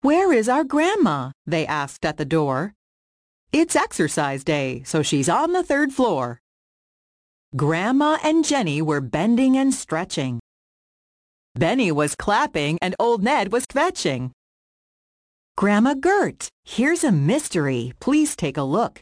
Where is our grandma? they asked at the door. It's exercise day, so she's on the third floor. Grandma and Jenny were bending and stretching. Benny was clapping and old Ned was fetching. Grandma Gert, here's a mystery. Please take a look.